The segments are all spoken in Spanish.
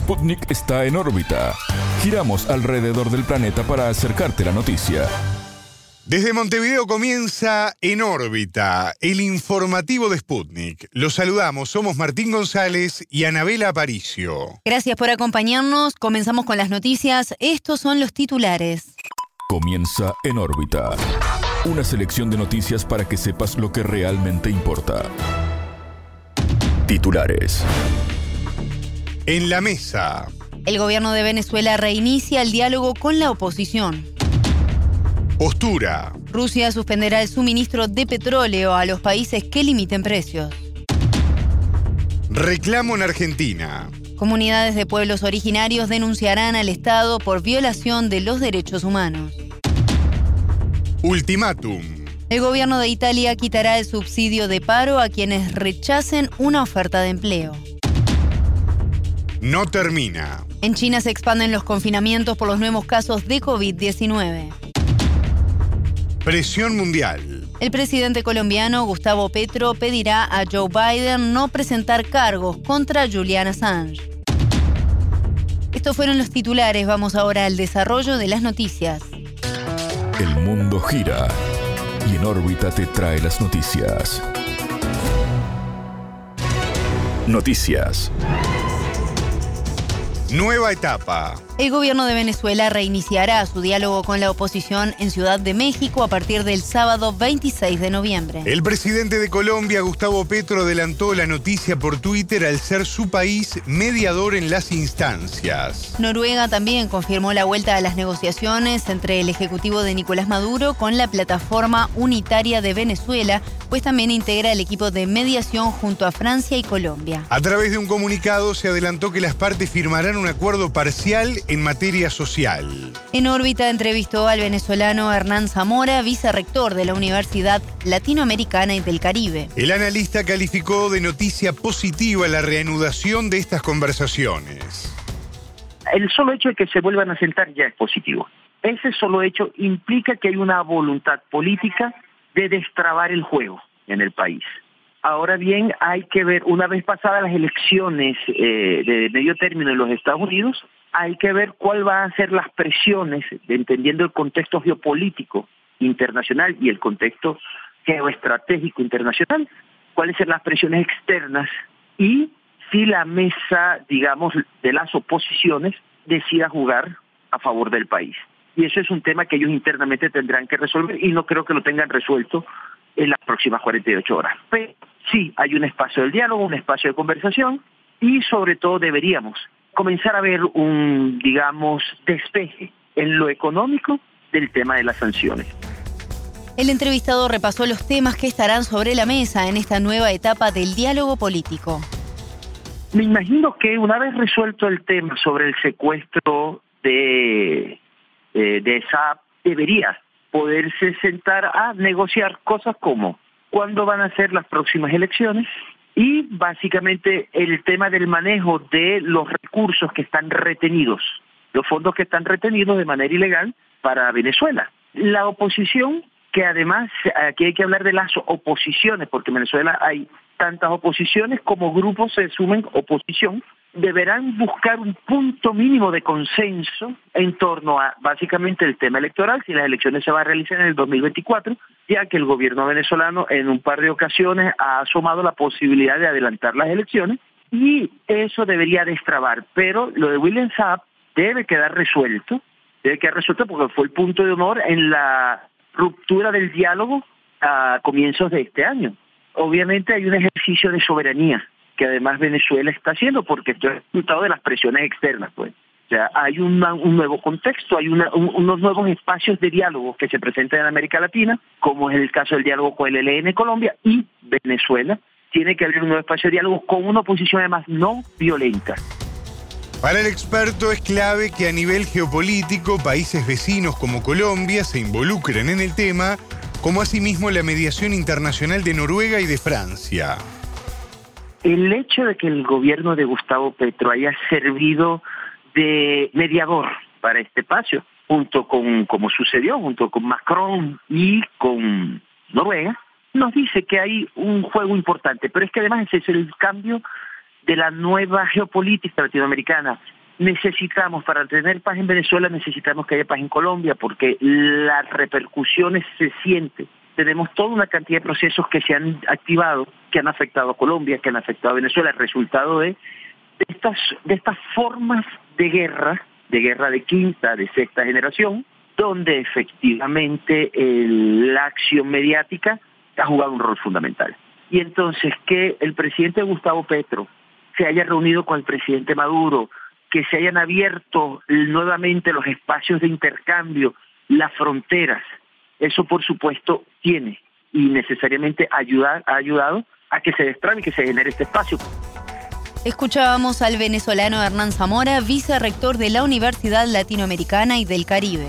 Sputnik está en órbita. Giramos alrededor del planeta para acercarte la noticia. Desde Montevideo comienza En órbita, el informativo de Sputnik. Los saludamos, somos Martín González y Anabela Aparicio. Gracias por acompañarnos. Comenzamos con las noticias. Estos son los titulares. Comienza En órbita. Una selección de noticias para que sepas lo que realmente importa. Titulares. En la mesa. El gobierno de Venezuela reinicia el diálogo con la oposición. Postura. Rusia suspenderá el suministro de petróleo a los países que limiten precios. Reclamo en Argentina. Comunidades de pueblos originarios denunciarán al Estado por violación de los derechos humanos. Ultimátum. El gobierno de Italia quitará el subsidio de paro a quienes rechacen una oferta de empleo. No termina. En China se expanden los confinamientos por los nuevos casos de COVID-19. Presión mundial. El presidente colombiano Gustavo Petro pedirá a Joe Biden no presentar cargos contra Julian Assange. Estos fueron los titulares. Vamos ahora al desarrollo de las noticias. El mundo gira y en órbita te trae las noticias. Noticias. Nueva etapa. El gobierno de Venezuela reiniciará su diálogo con la oposición en Ciudad de México a partir del sábado 26 de noviembre. El presidente de Colombia, Gustavo Petro, adelantó la noticia por Twitter al ser su país mediador en las instancias. Noruega también confirmó la vuelta a las negociaciones entre el Ejecutivo de Nicolás Maduro con la Plataforma Unitaria de Venezuela, pues también integra el equipo de mediación junto a Francia y Colombia. A través de un comunicado se adelantó que las partes firmarán un acuerdo parcial en materia social. En órbita entrevistó al venezolano Hernán Zamora, vicerrector de la Universidad Latinoamericana y del Caribe. El analista calificó de noticia positiva la reanudación de estas conversaciones. El solo hecho de que se vuelvan a sentar ya es positivo. Ese solo hecho implica que hay una voluntad política de destrabar el juego en el país. Ahora bien, hay que ver, una vez pasadas las elecciones eh, de medio término en los Estados Unidos, hay que ver cuál van a ser las presiones, entendiendo el contexto geopolítico internacional y el contexto geoestratégico internacional, cuáles son las presiones externas y si la mesa, digamos, de las oposiciones decida jugar a favor del país. Y eso es un tema que ellos internamente tendrán que resolver y no creo que lo tengan resuelto en las próximas 48 horas. Pero sí, hay un espacio de diálogo, un espacio de conversación y sobre todo deberíamos comenzar a ver un, digamos, despeje en lo económico del tema de las sanciones. El entrevistado repasó los temas que estarán sobre la mesa en esta nueva etapa del diálogo político. Me imagino que una vez resuelto el tema sobre el secuestro de, eh, de esa, debería poderse sentar a negociar cosas como cuándo van a ser las próximas elecciones, y básicamente el tema del manejo de los recursos que están retenidos, los fondos que están retenidos de manera ilegal para Venezuela. La oposición, que además aquí hay que hablar de las oposiciones, porque en Venezuela hay tantas oposiciones como grupos se sumen oposición, deberán buscar un punto mínimo de consenso en torno a básicamente el tema electoral, si las elecciones se van a realizar en el 2024, ya que el gobierno venezolano en un par de ocasiones ha asomado la posibilidad de adelantar las elecciones y eso debería destrabar, pero lo de William Saab debe quedar resuelto, debe quedar resuelto porque fue el punto de honor en la ruptura del diálogo a comienzos de este año. Obviamente hay un ejercicio de soberanía que además Venezuela está haciendo, porque esto es resultado de las presiones externas, pues. O sea, hay un nuevo contexto, hay unos nuevos espacios de diálogo que se presentan en América Latina, como es el caso del diálogo con el ELN Colombia y Venezuela. Tiene que haber un nuevo espacio de diálogo con una oposición además no violenta. Para el experto es clave que a nivel geopolítico países vecinos como Colombia se involucren en el tema, como asimismo la mediación internacional de Noruega y de Francia. El hecho de que el gobierno de Gustavo Petro haya servido de mediador para este espacio, junto con, como sucedió, junto con Macron y con Noruega, nos dice que hay un juego importante, pero es que además ese es el cambio de la nueva geopolítica latinoamericana. Necesitamos, para tener paz en Venezuela, necesitamos que haya paz en Colombia, porque las repercusiones se sienten. Tenemos toda una cantidad de procesos que se han activado, que han afectado a Colombia, que han afectado a Venezuela, el resultado de, estas, de estas formas de guerra, de guerra de quinta, de sexta generación, donde efectivamente la acción mediática ha jugado un rol fundamental. Y entonces que el presidente Gustavo Petro se haya reunido con el presidente Maduro, que se hayan abierto nuevamente los espacios de intercambio, las fronteras, eso por supuesto tiene y necesariamente ayuda, ha ayudado a que se destrabe y que se genere este espacio. Escuchábamos al venezolano Hernán Zamora, vicerrector de la Universidad Latinoamericana y del Caribe.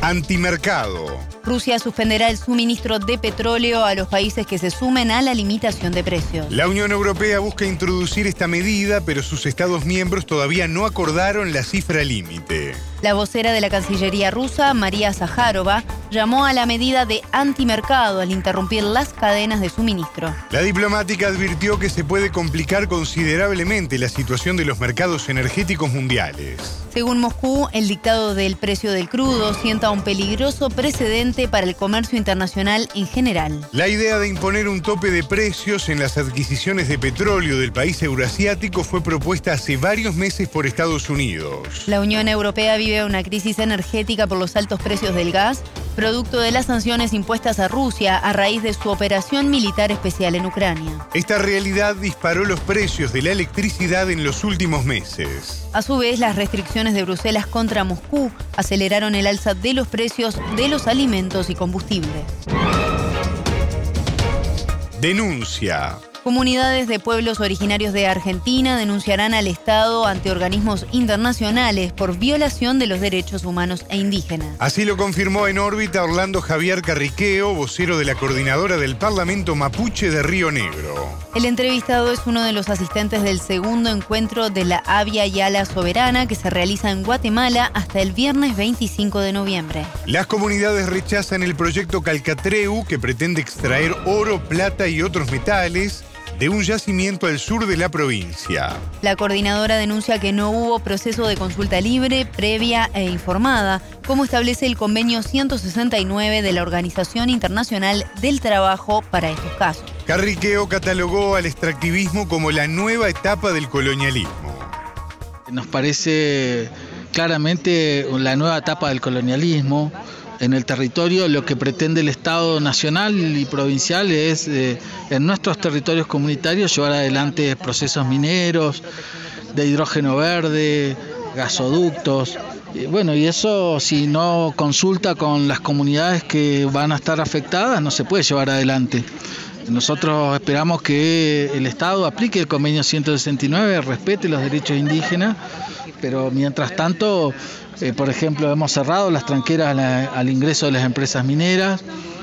Antimercado. Rusia suspenderá el suministro de petróleo a los países que se sumen a la limitación de precios. La Unión Europea busca introducir esta medida, pero sus Estados miembros todavía no acordaron la cifra límite. La vocera de la Cancillería rusa, María Zaharova, llamó a la medida de antimercado al interrumpir las cadenas de suministro. La diplomática advirtió que se puede complicar considerablemente la situación de los mercados energéticos mundiales. Según Moscú, el dictado del precio del crudo sienta un peligroso precedente para el comercio internacional en general. La idea de imponer un tope de precios en las adquisiciones de petróleo del país eurasiático fue propuesta hace varios meses por Estados Unidos. La Unión Europea vive una crisis energética por los altos precios del gas, producto de las sanciones impuestas a Rusia a raíz de su operación militar especial en Ucrania. Esta realidad disparó los precios de la electricidad en los últimos meses. A su vez, las restricciones de Bruselas contra Moscú aceleraron el alza de los precios de los alimentos y combustibles. Denuncia. Comunidades de pueblos originarios de Argentina denunciarán al Estado ante organismos internacionales por violación de los derechos humanos e indígenas. Así lo confirmó en órbita Orlando Javier Carriqueo, vocero de la coordinadora del Parlamento Mapuche de Río Negro. El entrevistado es uno de los asistentes del segundo encuentro de la Avia Yala Soberana que se realiza en Guatemala hasta el viernes 25 de noviembre. Las comunidades rechazan el proyecto Calcatreu que pretende extraer oro, plata y otros metales de un yacimiento al sur de la provincia. La coordinadora denuncia que no hubo proceso de consulta libre, previa e informada, como establece el convenio 169 de la Organización Internacional del Trabajo para estos casos. Carriqueo catalogó al extractivismo como la nueva etapa del colonialismo. Nos parece claramente la nueva etapa del colonialismo en el territorio lo que pretende el Estado nacional y provincial es eh, en nuestros territorios comunitarios llevar adelante procesos mineros de hidrógeno verde, gasoductos. Bueno, y eso si no consulta con las comunidades que van a estar afectadas no se puede llevar adelante. Nosotros esperamos que el Estado aplique el convenio 169, respete los derechos indígenas, pero mientras tanto eh, por ejemplo, hemos cerrado las tranqueras al ingreso de las empresas mineras.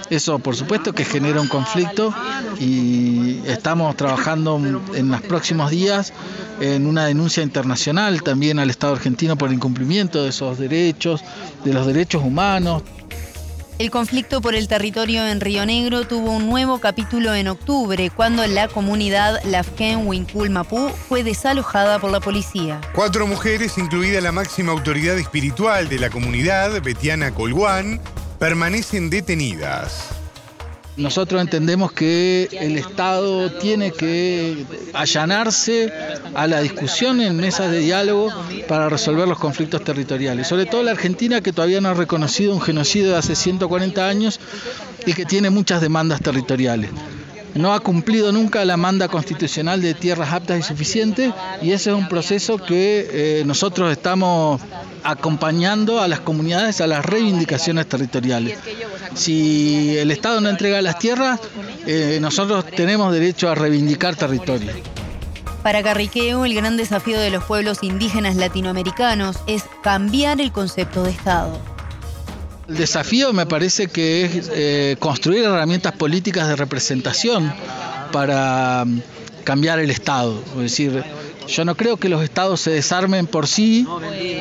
Eso, por supuesto, que genera un conflicto y estamos trabajando en los próximos días en una denuncia internacional también al Estado argentino por incumplimiento de esos derechos, de los derechos humanos. El conflicto por el territorio en Río Negro tuvo un nuevo capítulo en octubre, cuando la comunidad Lafken Winkul Mapú fue desalojada por la policía. Cuatro mujeres, incluida la máxima autoridad espiritual de la comunidad, Betiana Colguán, permanecen detenidas. Nosotros entendemos que el Estado tiene que allanarse a la discusión en mesas de diálogo para resolver los conflictos territoriales. Sobre todo la Argentina que todavía no ha reconocido un genocidio de hace 140 años y que tiene muchas demandas territoriales no ha cumplido nunca la manda constitucional de tierras aptas y suficientes y ese es un proceso que eh, nosotros estamos acompañando a las comunidades a las reivindicaciones territoriales. Si el Estado no entrega las tierras, eh, nosotros tenemos derecho a reivindicar territorio. Para Carriqueo, el gran desafío de los pueblos indígenas latinoamericanos es cambiar el concepto de Estado. El desafío me parece que es eh, construir herramientas políticas de representación para mm, cambiar el Estado. Es decir, yo no creo que los estados se desarmen por sí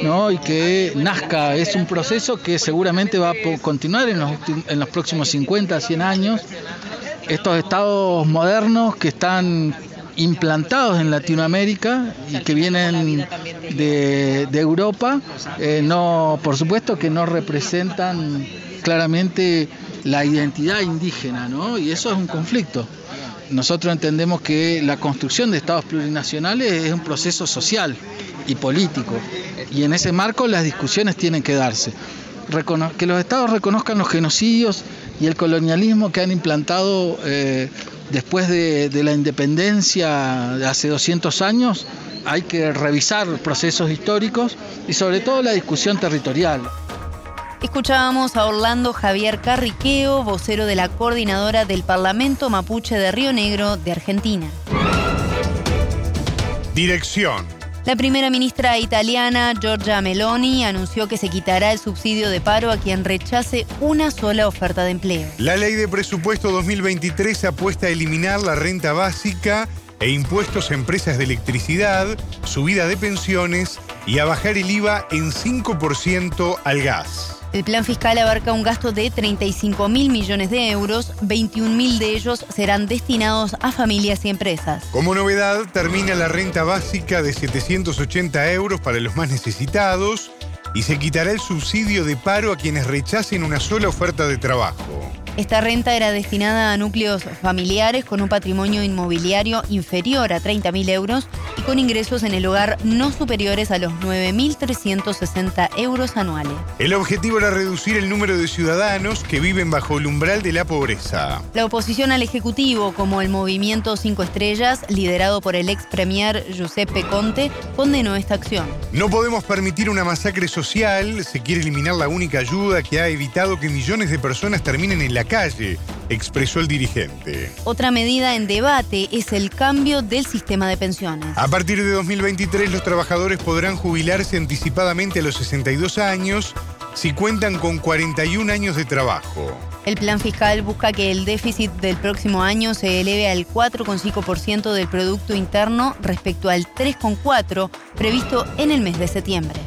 ¿no? y que nazca. Es un proceso que seguramente va a continuar en los, en los próximos 50, 100 años. Estos estados modernos que están implantados en Latinoamérica y que vienen de, Europa, eh, no, por supuesto que no representan claramente la identidad indígena, ¿no? Y eso es un conflicto. Nosotros entendemos que la construcción de estados plurinacionales es un proceso social y político, y en ese marco las discusiones tienen que darse. que los estados reconozcan los genocidios y el colonialismo que han implantado eh, después de, de, la independencia de hace 200 años, hay que revisar procesos históricos y sobre todo la discusión territorial. Escuchábamos a Orlando Javier Carriqueo, vocero de la coordinadora del Parlamento Mapuche de Río Negro de Argentina. Dirección. La primera ministra italiana, Giorgia Meloni, anunció que se quitará el subsidio de paro a quien rechace una sola oferta de empleo. La ley de presupuesto 2023 apuesta a eliminar la renta básica e impuestos a empresas de electricidad, subida de pensiones y a bajar el IVA en 5% al gas. El plan fiscal abarca un gasto de 35 mil millones de euros, 21 mil de ellos serán destinados a familias y empresas. Como novedad, termina la renta básica de 780 euros para los más necesitados y se quitará el subsidio de paro a quienes rechacen una sola oferta de trabajo. Esta renta era destinada a núcleos familiares con un patrimonio inmobiliario inferior a 30.000 euros y con ingresos en el hogar no superiores a los 9.360 euros anuales. El objetivo era reducir el número de ciudadanos que viven bajo el umbral de la pobreza. La oposición al Ejecutivo, como el Movimiento Cinco Estrellas, liderado por el ex premier Giuseppe Conte, condenó esta acción. No podemos permitir una masacre social, se quiere eliminar la única ayuda que ha evitado que millones de personas terminen en la calle, expresó el dirigente. Otra medida en debate es el cambio del sistema de pensiones. A partir de 2023 los trabajadores podrán jubilarse anticipadamente a los 62 años si cuentan con 41 años de trabajo. El plan fiscal busca que el déficit del próximo año se eleve al 4,5% del Producto Interno respecto al 3,4% previsto en el mes de septiembre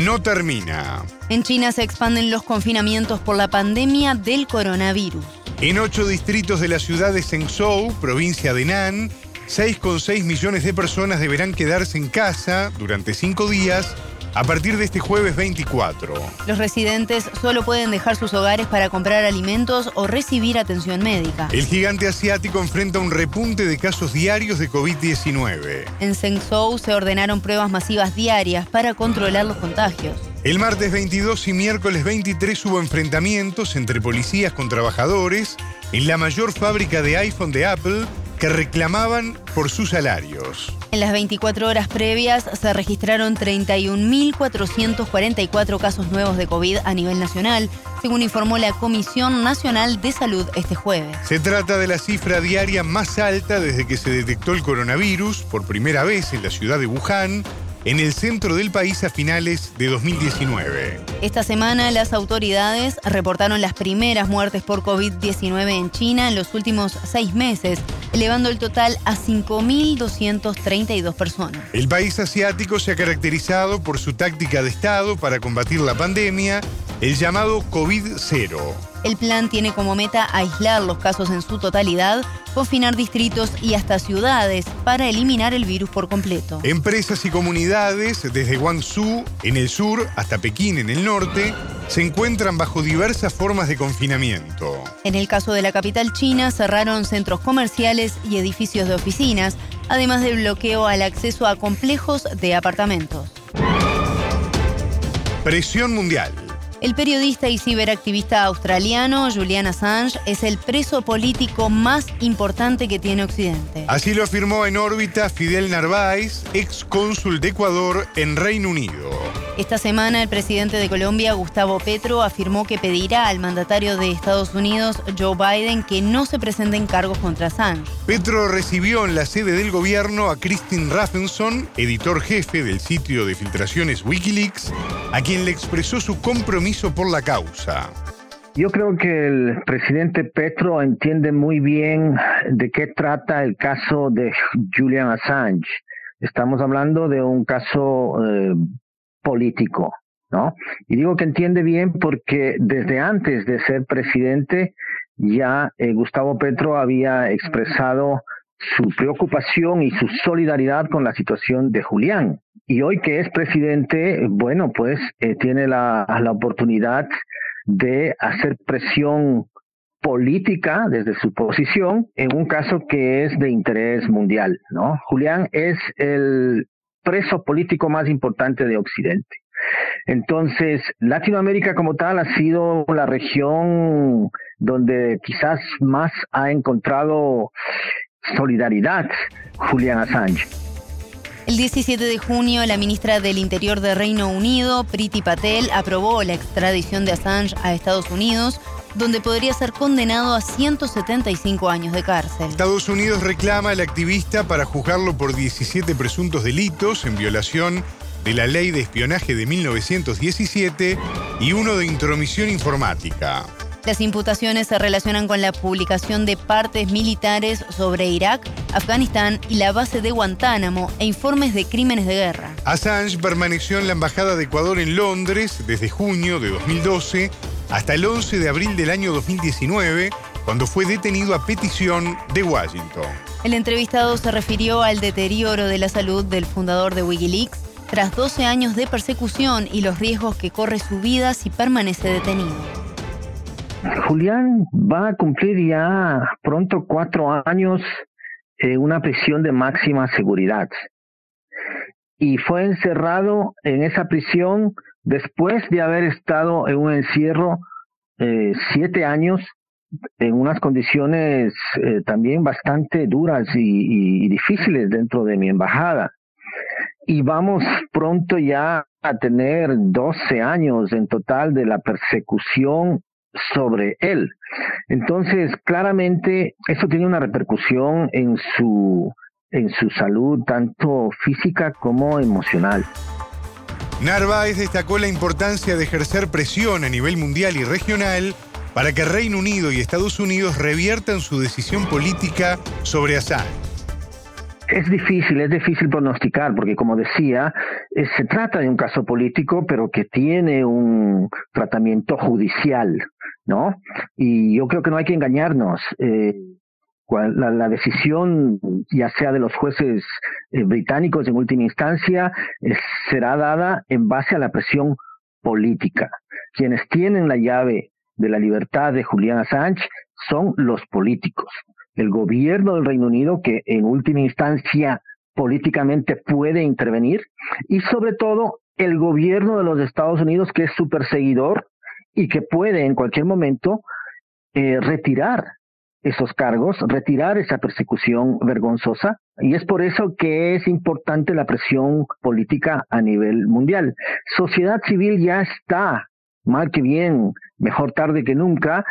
no termina. En China se expanden los confinamientos por la pandemia del coronavirus. En ocho distritos de la ciudad de Zhengzhou, provincia de Nan, 6,6 millones de personas deberán quedarse en casa durante cinco días a partir de este jueves 24. Los residentes solo pueden dejar sus hogares para comprar alimentos o recibir atención médica. El gigante asiático enfrenta un repunte de casos diarios de COVID-19. En Zhengzhou se ordenaron pruebas masivas diarias para controlar los contagios. El martes 22 y miércoles 23 hubo enfrentamientos entre policías con trabajadores en la mayor fábrica de iPhone de Apple que reclamaban por sus salarios. En las 24 horas previas se registraron 31.444 casos nuevos de COVID a nivel nacional, según informó la Comisión Nacional de Salud este jueves. Se trata de la cifra diaria más alta desde que se detectó el coronavirus por primera vez en la ciudad de Wuhan en el centro del país a finales de 2019. Esta semana las autoridades reportaron las primeras muertes por COVID-19 en China en los últimos seis meses, elevando el total a 5.232 personas. El país asiático se ha caracterizado por su táctica de Estado para combatir la pandemia, el llamado COVID-0. El plan tiene como meta aislar los casos en su totalidad, confinar distritos y hasta ciudades para eliminar el virus por completo. Empresas y comunidades, desde Guangzhou en el sur hasta Pekín en el norte, se encuentran bajo diversas formas de confinamiento. En el caso de la capital china, cerraron centros comerciales y edificios de oficinas, además del bloqueo al acceso a complejos de apartamentos. Presión mundial. El periodista y ciberactivista australiano Julian Assange es el preso político más importante que tiene Occidente. Así lo afirmó en órbita Fidel Narváez, ex cónsul de Ecuador en Reino Unido. Esta semana el presidente de Colombia, Gustavo Petro, afirmó que pedirá al mandatario de Estados Unidos, Joe Biden, que no se presenten cargos contra Assange. Petro recibió en la sede del gobierno a Christine Raffenson, editor jefe del sitio de filtraciones Wikileaks, a quien le expresó su compromiso por la causa. Yo creo que el presidente Petro entiende muy bien de qué trata el caso de Julian Assange. Estamos hablando de un caso eh, político, ¿no? Y digo que entiende bien porque desde antes de ser presidente ya eh, Gustavo Petro había expresado su preocupación y su solidaridad con la situación de Julián. Y hoy que es presidente, bueno, pues eh, tiene la, la oportunidad de hacer presión política desde su posición en un caso que es de interés mundial, ¿no? Julián es el preso político más importante de Occidente. Entonces, Latinoamérica como tal ha sido la región donde quizás más ha encontrado solidaridad Julián Assange. El 17 de junio, la ministra del Interior de Reino Unido, Priti Patel, aprobó la extradición de Assange a Estados Unidos, donde podría ser condenado a 175 años de cárcel. Estados Unidos reclama al activista para juzgarlo por 17 presuntos delitos en violación de la ley de espionaje de 1917 y uno de intromisión informática. Las imputaciones se relacionan con la publicación de partes militares sobre Irak, Afganistán y la base de Guantánamo e informes de crímenes de guerra. Assange permaneció en la Embajada de Ecuador en Londres desde junio de 2012 hasta el 11 de abril del año 2019, cuando fue detenido a petición de Washington. El entrevistado se refirió al deterioro de la salud del fundador de Wikileaks tras 12 años de persecución y los riesgos que corre su vida si permanece detenido. Julián va a cumplir ya pronto cuatro años en una prisión de máxima seguridad. Y fue encerrado en esa prisión después de haber estado en un encierro eh, siete años en unas condiciones eh, también bastante duras y, y, difíciles dentro de mi embajada. Y vamos pronto ya a tener 12 años en total de la persecución sobre él. Entonces, claramente, eso tiene una repercusión en su, en su salud, tanto física como emocional. Narváez destacó la importancia de ejercer presión a nivel mundial y regional para que Reino Unido y Estados Unidos reviertan su decisión política sobre Assange. Es difícil, es difícil pronosticar, porque como decía, eh, se trata de un caso político, pero que tiene un tratamiento judicial, ¿no? Y yo creo que no hay que engañarnos. Eh, la, decisión, ya sea de los jueces eh, británicos en última instancia, será dada en base a la presión política. Quienes tienen la llave de la libertad de Julián Assange son los políticos el gobierno del Reino Unido, que en última instancia políticamente puede intervenir, y sobre todo el gobierno de los Estados Unidos, que es su perseguidor y que puede en cualquier momento eh, retirar esos cargos, retirar esa persecución vergonzosa. Y es por eso que es importante la presión política a nivel mundial. Sociedad civil ya está, mal que bien, mejor tarde que nunca,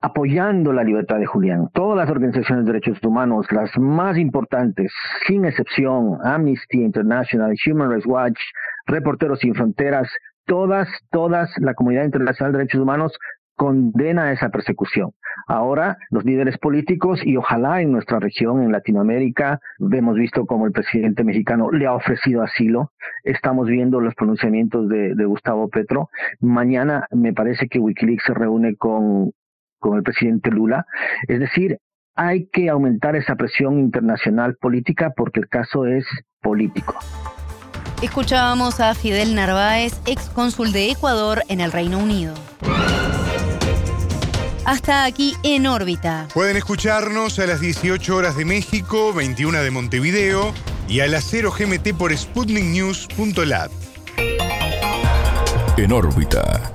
apoyando la libertad de Julián. Todas las organizaciones de derechos humanos, las más importantes, sin excepción, Amnesty International, Human Rights Watch, Reporteros Sin Fronteras, todas, todas, la comunidad internacional de derechos humanos condena esa persecución. Ahora, los líderes políticos y ojalá en nuestra región, en Latinoamérica, hemos visto como el presidente mexicano le ha ofrecido asilo. Estamos viendo los pronunciamientos de, de Gustavo Petro. Mañana me parece que Wikileaks se reúne con con el presidente Lula. Es decir, hay que aumentar esa presión internacional política porque el caso es político. Escuchábamos a Fidel Narváez, ex cónsul de Ecuador en el Reino Unido. Hasta aquí en órbita. Pueden escucharnos a las 18 horas de México, 21 de Montevideo y a las 0 GMT por sputniknews.lat. En órbita.